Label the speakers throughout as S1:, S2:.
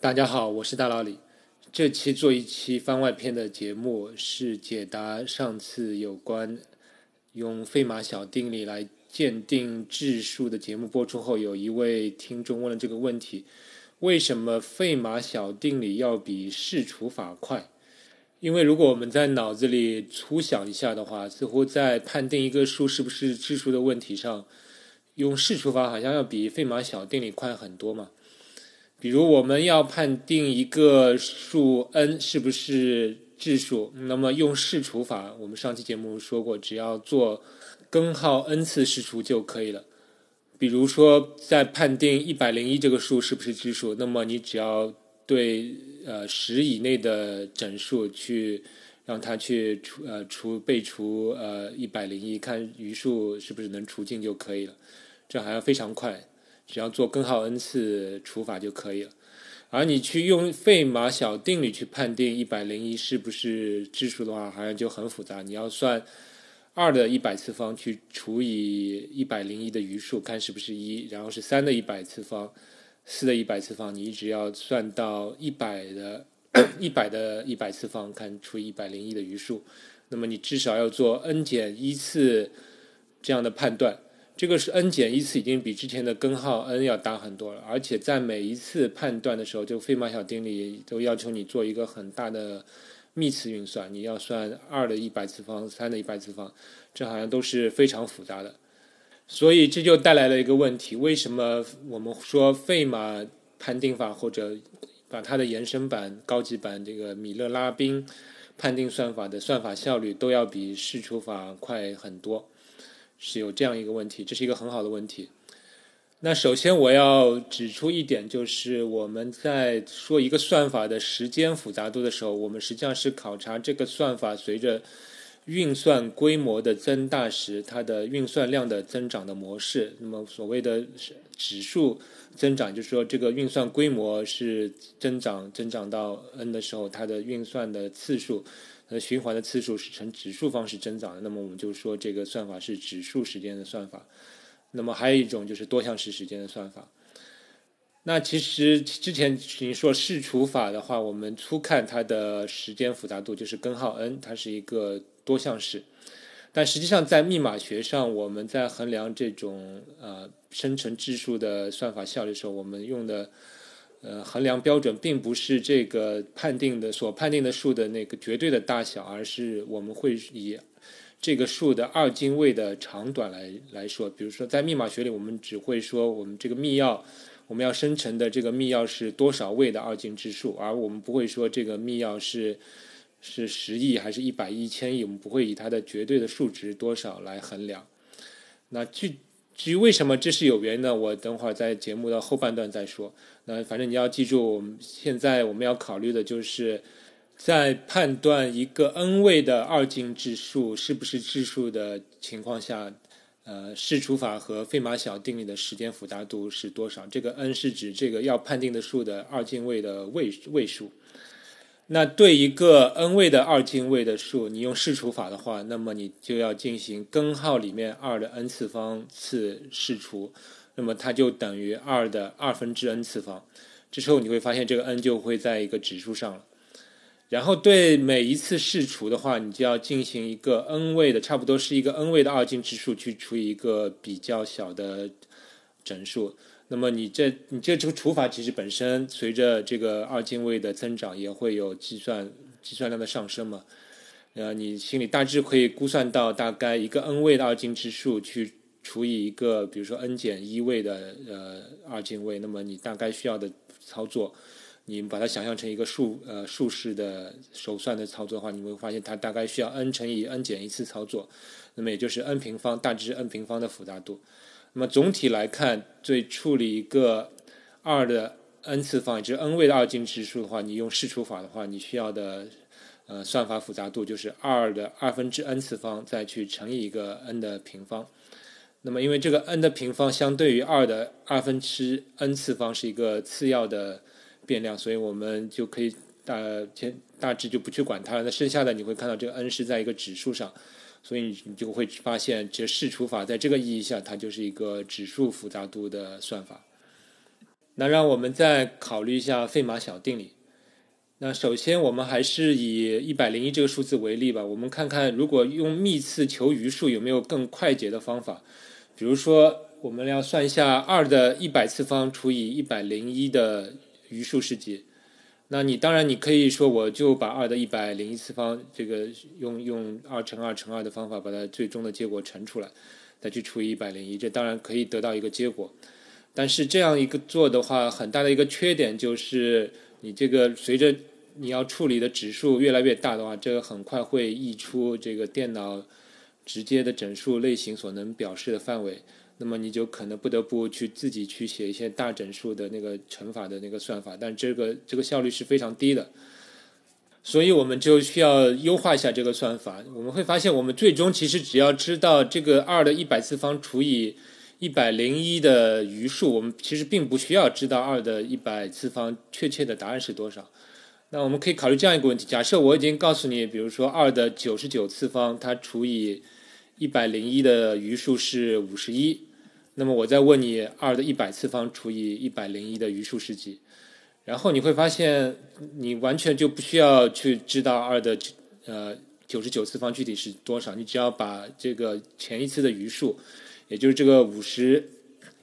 S1: 大家好，我是大老李。这期做一期番外篇的节目，是解答上次有关用费马小定理来鉴定质数的节目播出后，有一位听众问了这个问题：为什么费马小定理要比试除法快？因为如果我们在脑子里粗想一下的话，似乎在判定一个数是不是质数的问题上，用试除法好像要比费马小定理快很多嘛。比如我们要判定一个数 n 是不是质数，那么用试除法，我们上期节目说过，只要做根号 n 次试除就可以了。比如说，在判定一百零一这个数是不是质数，那么你只要对呃十以内的整数去让它去除呃除被除呃一百零一，看余数是不是能除尽就可以了。这好像非常快。只要做根号 n 次除法就可以了，而你去用费马小定理去判定一百零一是不是质数的话，好像就很复杂。你要算二的一百次方去除以一百零一的余数，看是不是一，然后是三的一百次方、四的一百次方，你一直要算到一百的 一百的一百次方，看除以一百零一的余数。那么你至少要做 n 减一次这样的判断。这个是 n 减一次，已经比之前的根号 n 要大很多了，而且在每一次判断的时候，就费马小定理都要求你做一个很大的幂次运算，你要算二的一百次方、三的一百次方，这好像都是非常复杂的。所以这就带来了一个问题：为什么我们说费马判定法或者把它的延伸版、高级版这个米勒拉宾判定算法的算法效率都要比试除法快很多？是有这样一个问题，这是一个很好的问题。那首先我要指出一点，就是我们在说一个算法的时间复杂度的时候，我们实际上是考察这个算法随着运算规模的增大时，它的运算量的增长的模式。那么所谓的指数增长，就是说这个运算规模是增长，增长到 n 的时候，它的运算的次数。那循环的次数是呈指数方式增长的，那么我们就说这个算法是指数时间的算法。那么还有一种就是多项式时间的算法。那其实之前您说试除法的话，我们初看它的时间复杂度就是根号 n，它是一个多项式。但实际上在密码学上，我们在衡量这种呃生成质数的算法效率的时候，我们用的。呃，衡量标准并不是这个判定的所判定的数的那个绝对的大小，而是我们会以这个数的二进位的长短来来说。比如说，在密码学里，我们只会说我们这个密钥我们要生成的这个密钥是多少位的二进制数，而我们不会说这个密钥是是十亿还是一百亿、千亿，我们不会以它的绝对的数值多少来衡量。那具至于为什么这是有缘呢？我等会儿在节目的后半段再说。那反正你要记住，我们现在我们要考虑的就是，在判断一个 n 位的二进制数是不是质数的情况下，呃，试除法和费马小定理的时间复杂度是多少？这个 n 是指这个要判定的数的二进位的位位数。那对一个 n 位的二进位的数，你用试除法的话，那么你就要进行根号里面二的 n 次方次试除，那么它就等于二的二分之 n 次方。这时候你会发现这个 n 就会在一个指数上了。然后对每一次试除的话，你就要进行一个 n 位的，差不多是一个 n 位的二进制数去除一个比较小的整数。那么你这你这这个除法其实本身随着这个二进位的增长也会有计算计算量的上升嘛，呃，你心里大致可以估算到大概一个 n 位的二进制数去除以一个比如说 n 减一位的呃二进位，那么你大概需要的操作，你把它想象成一个数呃数式的手算的操作的话，你会发现它大概需要 n 乘以 n 减一次操作，那么也就是 n 平方大致 n 平方的复杂度。那么总体来看，对处理一个二的 n 次方，也就是 n 位的二进制数的话，你用试除法的话，你需要的呃算法复杂度就是二的二分之 n 次方，再去乘以一个 n 的平方。那么因为这个 n 的平方相对于二的二分之 n 次方是一个次要的变量，所以我们就可以大先大致就不去管它了。那剩下的你会看到这个 n 是在一个指数上。所以你就会发现，这试除法在这个意义下，它就是一个指数复杂度的算法。那让我们再考虑一下费马小定理。那首先，我们还是以一百零一这个数字为例吧。我们看看，如果用幂次求余数，有没有更快捷的方法？比如说，我们要算一下二的一百次方除以一百零一的余数是几？那你当然你可以说，我就把二的一百零一次方这个用用二乘二乘二的方法，把它最终的结果乘出来，再去除以一百零一，这当然可以得到一个结果。但是这样一个做的话，很大的一个缺点就是，你这个随着你要处理的指数越来越大的话，这个很快会溢出这个电脑直接的整数类型所能表示的范围。那么你就可能不得不去自己去写一些大整数的那个乘法的那个算法，但这个这个效率是非常低的。所以我们就需要优化一下这个算法。我们会发现，我们最终其实只要知道这个二的一百次方除以一百零一的余数，我们其实并不需要知道二的一百次方确切的答案是多少。那我们可以考虑这样一个问题：假设我已经告诉你，比如说二的九十九次方，它除以一百零一的余数是五十一，那么我再问你，二的一百次方除以一百零一的余数是几？然后你会发现，你完全就不需要去知道二的呃九十九次方具体是多少，你只要把这个前一次的余数，也就是这个五十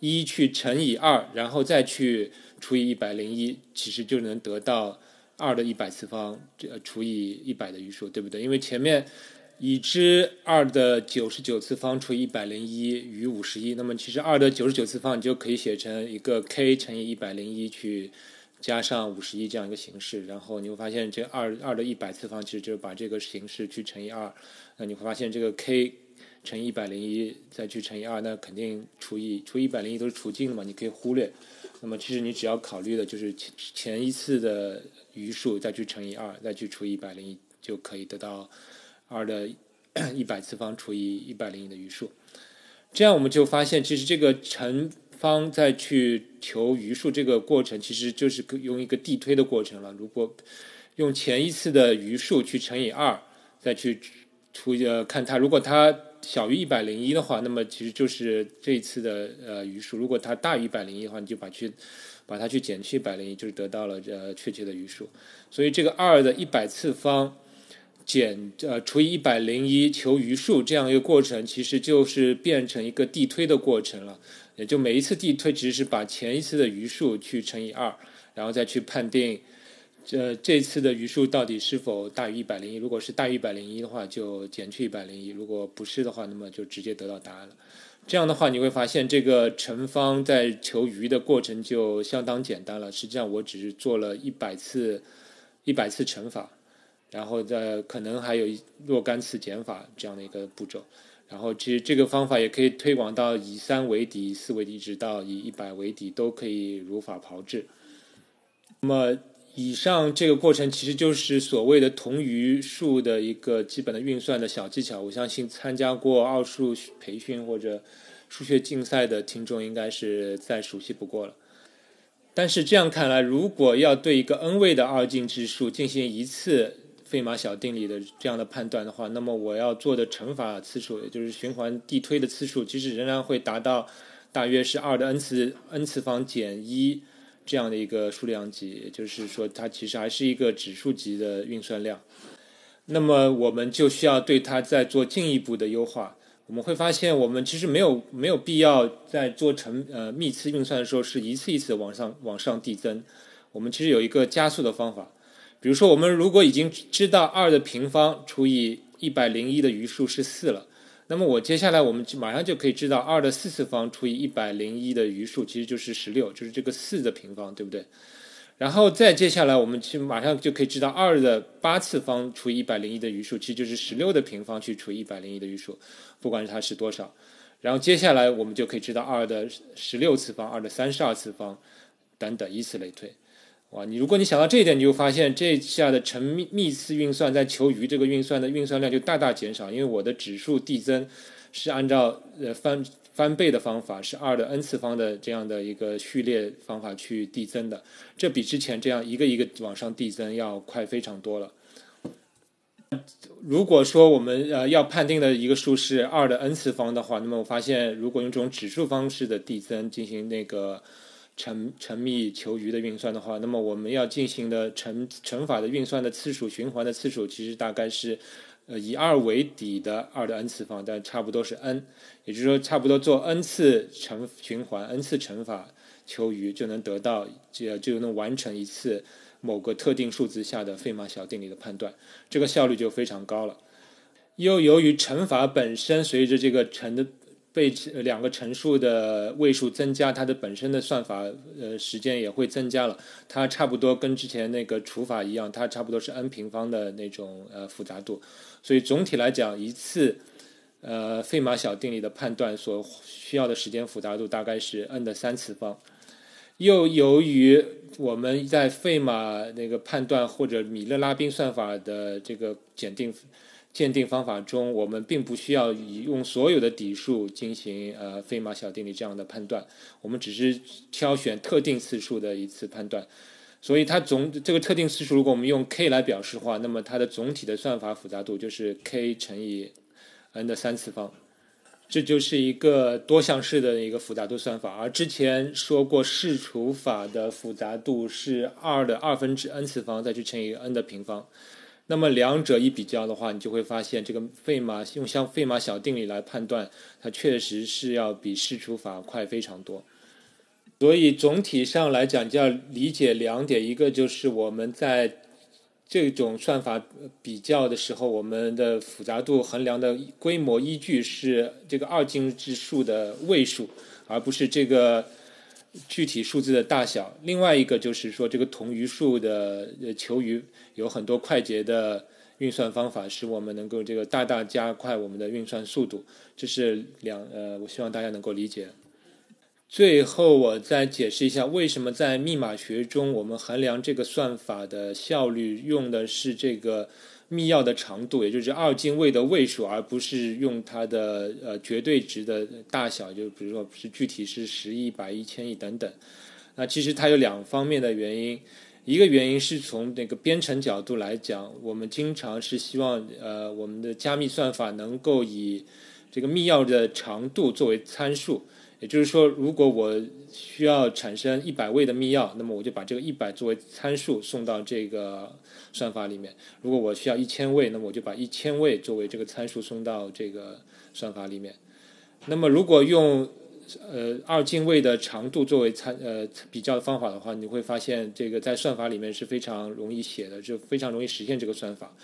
S1: 一去乘以二，然后再去除以一百零一，其实就能得到。二的一百次方，这除以一百的余数，对不对？因为前面已知二的九十九次方除以一百零一余五十一，那么其实二的九十九次方你就可以写成一个 k 乘以一百零一去加上五十一这样一个形式，然后你会发现这二二的一百次方其实就是把这个形式去乘以二，那你会发现这个 k 乘以一百零一再去乘以二，那肯定除以除一百零一都是除尽的嘛，你可以忽略。那么其实你只要考虑的就是前前一次的余数，再去乘以二，再去除以一百零一，就可以得到二的一百次方除以一百零一的余数。这样我们就发现，其实这个乘方再去求余数这个过程，其实就是用一个递推的过程了。如果用前一次的余数去乘以二，再去除呃看它，如果它小于一百零一的话，那么其实就是这一次的呃余数。如果它大于一百零一的话，你就把去把它去减去一百零一，就是得到了呃确切的余数。所以这个二的一百次方减呃除以一百零一求余数这样一个过程，其实就是变成一个递推的过程了。也就每一次递推只是把前一次的余数去乘以二，然后再去判定。这这次的余数到底是否大于一百零一？如果是大于一百零一的话，就减去一百零一；如果不是的话，那么就直接得到答案了。这样的话，你会发现这个乘方在求余的过程就相当简单了。实际上，我只是做了一百次一百次乘法，然后再可能还有若干次减法这样的一个步骤。然后，其实这个方法也可以推广到以三为底、以四为底，直到以一百为底，都可以如法炮制。那么。以上这个过程其实就是所谓的同余数的一个基本的运算的小技巧。我相信参加过奥数培训或者数学竞赛的听众应该是再熟悉不过了。但是这样看来，如果要对一个 n 位的二进制数进行一次费马小定理的这样的判断的话，那么我要做的乘法次数，也就是循环递推的次数，其实仍然会达到大约是二的 n 次 n 次方减一。这样的一个数量级，也就是说，它其实还是一个指数级的运算量。那么，我们就需要对它再做进一步的优化。我们会发现，我们其实没有没有必要在做成呃幂次运算的时候是一次一次往上往上递增。我们其实有一个加速的方法。比如说，我们如果已经知道二的平方除以一百零一的余数是四了。那么我接下来我们马上就可以知道二的四次方除以一百零一的余数其实就是十六，就是这个四的平方，对不对？然后再接下来我们去马上就可以知道二的八次方除以一百零一的余数其实就是十六的平方去除以一百零一的余数，不管它是多少。然后接下来我们就可以知道二的十六次方、二的三十二次方等等，以此类推。哇，你如果你想到这一点，你就发现这下的乘幂幂次运算在求余这个运算的运算量就大大减少，因为我的指数递增是按照呃翻翻倍的方法，是二的 n 次方的这样的一个序列方法去递增的，这比之前这样一个一个往上递增要快非常多了。如果说我们呃要判定的一个数是二的 n 次方的话，那么我发现如果用这种指数方式的递增进行那个。乘乘幂求余的运算的话，那么我们要进行的乘乘法的运算的次数循环的次数，其实大概是呃以二为底的二的 n 次方，但差不多是 n，也就是说差不多做 n 次乘循环 n 次乘法求余就能得到就就能完成一次某个特定数字下的费马小定理的判断，这个效率就非常高了。又由于乘法本身随着这个乘的被两个乘数的位数增加，它的本身的算法呃时间也会增加了。它差不多跟之前那个除法一样，它差不多是 n 平方的那种呃复杂度。所以总体来讲，一次呃费马小定理的判断所需要的时间复杂度大概是 n 的三次方。又由于我们在费马那个判断或者米勒拉宾算法的这个检定。鉴定方法中，我们并不需要以用所有的底数进行呃费马小定理这样的判断，我们只是挑选特定次数的一次判断。所以它总这个特定次数，如果我们用 k 来表示的话，那么它的总体的算法复杂度就是 k 乘以 n 的三次方，这就是一个多项式的一个复杂度算法。而之前说过视除法的复杂度是二的二分之 n 次方，再去乘以 n 的平方。那么两者一比较的话，你就会发现，这个费马用像费马小定理来判断，它确实是要比试除法快非常多。所以总体上来讲，就要理解两点：一个就是我们在这种算法比较的时候，我们的复杂度衡量的规模依据是这个二进制数的位数，而不是这个。具体数字的大小，另外一个就是说，这个同余数的求余有很多快捷的运算方法，使我们能够这个大大加快我们的运算速度。这是两呃，我希望大家能够理解。最后，我再解释一下，为什么在密码学中，我们衡量这个算法的效率用的是这个。密钥的长度，也就是二进位的位数，而不是用它的呃绝对值的大小，就比如说是具体是十亿、百亿、千亿等等。那其实它有两方面的原因，一个原因是从那个编程角度来讲，我们经常是希望呃我们的加密算法能够以这个密钥的长度作为参数。也就是说，如果我需要产生一百位的密钥，那么我就把这个一百作为参数送到这个算法里面；如果我需要一千位，那么我就把一千位作为这个参数送到这个算法里面。那么，如果用呃二进位的长度作为参呃比较的方法的话，你会发现这个在算法里面是非常容易写的，就非常容易实现这个算法。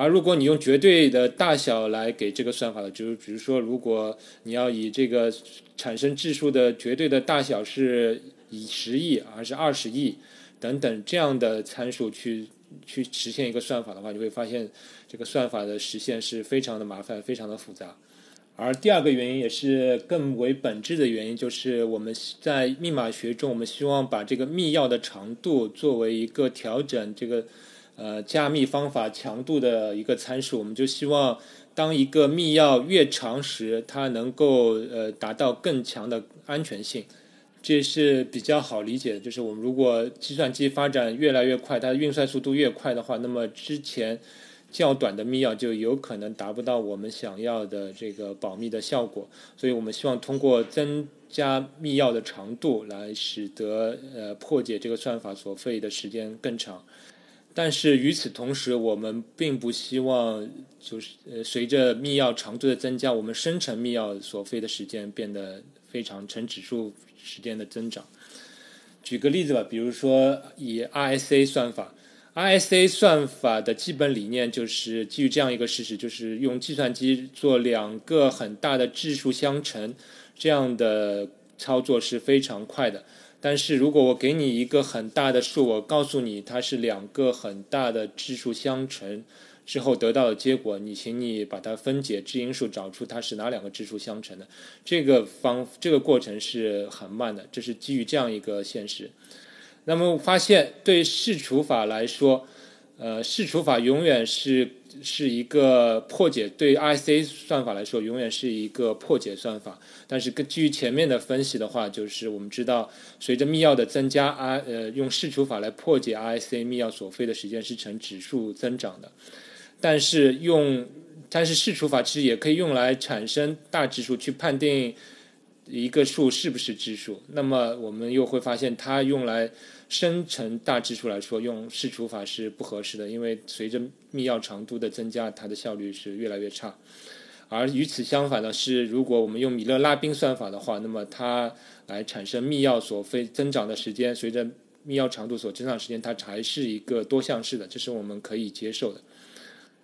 S1: 而如果你用绝对的大小来给这个算法的，就是比如说，如果你要以这个产生质数的绝对的大小是以十亿还是二十亿等等这样的参数去去实现一个算法的话，你会发现这个算法的实现是非常的麻烦，非常的复杂。而第二个原因也是更为本质的原因，就是我们在密码学中，我们希望把这个密钥的长度作为一个调整这个。呃，加密方法强度的一个参数，我们就希望当一个密钥越长时，它能够呃达到更强的安全性。这是比较好理解的，就是我们如果计算机发展越来越快，它的运算速度越快的话，那么之前较短的密钥就有可能达不到我们想要的这个保密的效果。所以我们希望通过增加密钥的长度来使得呃破解这个算法所费的时间更长。但是与此同时，我们并不希望就是呃随着密钥长度的增加，我们生成密钥所费的时间变得非常呈指数时间的增长。举个例子吧，比如说以 RSA 算法，RSA 算法的基本理念就是基于这样一个事实，就是用计算机做两个很大的质数相乘，这样的操作是非常快的。但是如果我给你一个很大的数，我告诉你它是两个很大的质数相乘之后得到的结果，你请你把它分解质因数，找出它是哪两个质数相乘的。这个方这个过程是很慢的，这是基于这样一个现实。那么发现对试除法来说，呃，试除法永远是。是一个破解，对 I C 算法来说，永远是一个破解算法。但是根基于前面的分析的话，就是我们知道，随着密钥的增加，R 呃用试除法来破解 I C 密钥所费的时间是呈指数增长的。但是用，但是试除法其实也可以用来产生大指数去判定一个数是不是质数。那么我们又会发现，它用来生成大质数来说，用试除法是不合适的，因为随着密钥长度的增加，它的效率是越来越差。而与此相反的是，如果我们用米勒拉宾算法的话，那么它来产生密钥所费增长的时间，随着密钥长度所增长时间，它还是一个多项式的，这是我们可以接受的。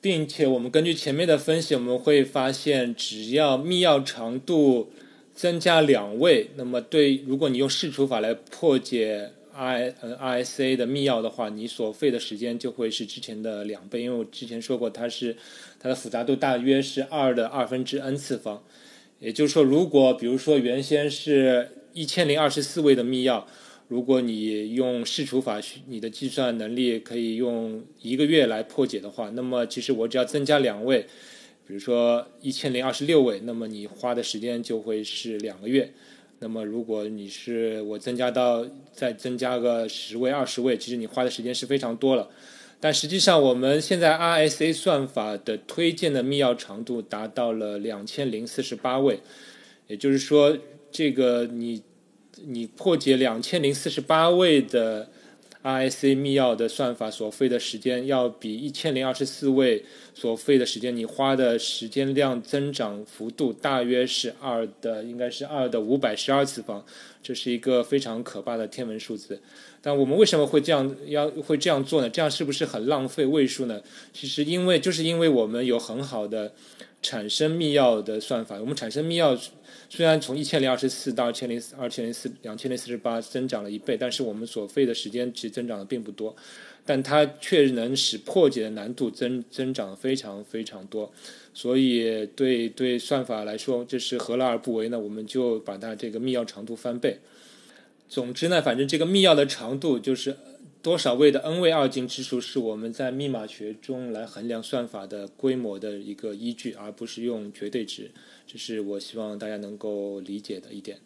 S1: 并且我们根据前面的分析，我们会发现，只要密钥长度增加两位，那么对，如果你用试除法来破解。I 呃 RSA 的密钥的话，你所费的时间就会是之前的两倍，因为我之前说过，它是它的复杂度大约是二的二分之 n 次方。也就是说，如果比如说原先是一千零二十四位的密钥，如果你用试除法，你的计算能力可以用一个月来破解的话，那么其实我只要增加两位，比如说一千零二十六位，那么你花的时间就会是两个月。那么，如果你是我增加到再增加个十位、二十位，其实你花的时间是非常多了。但实际上，我们现在 RSA 算法的推荐的密钥长度达到了两千零四十八位，也就是说，这个你你破解两千零四十八位的。RSC 密钥的算法所费的时间要比一千零二十四位所费的时间，你花的时间量增长幅度大约是二的，应该是二的五百十二次方，这是一个非常可怕的天文数字。但我们为什么会这样要会这样做呢？这样是不是很浪费位数呢？其实因为就是因为我们有很好的产生密钥的算法，我们产生密钥。虽然从一千零二十四到二千零二千零四两千零四十八增长了一倍，但是我们所费的时间其实增长的并不多，但它确实能使破解的难度增增长非常非常多，所以对对算法来说这是何乐而不为呢？我们就把它这个密钥长度翻倍。总之呢，反正这个密钥的长度就是多少位的 n 位二进制数，是我们在密码学中来衡量算法的规模的一个依据，而不是用绝对值。这是我希望大家能够理解的一点。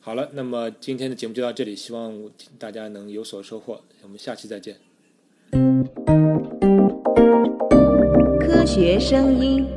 S1: 好了，那么今天的节目就到这里，希望大家能有所收获。我们下期再见。
S2: 科学声音。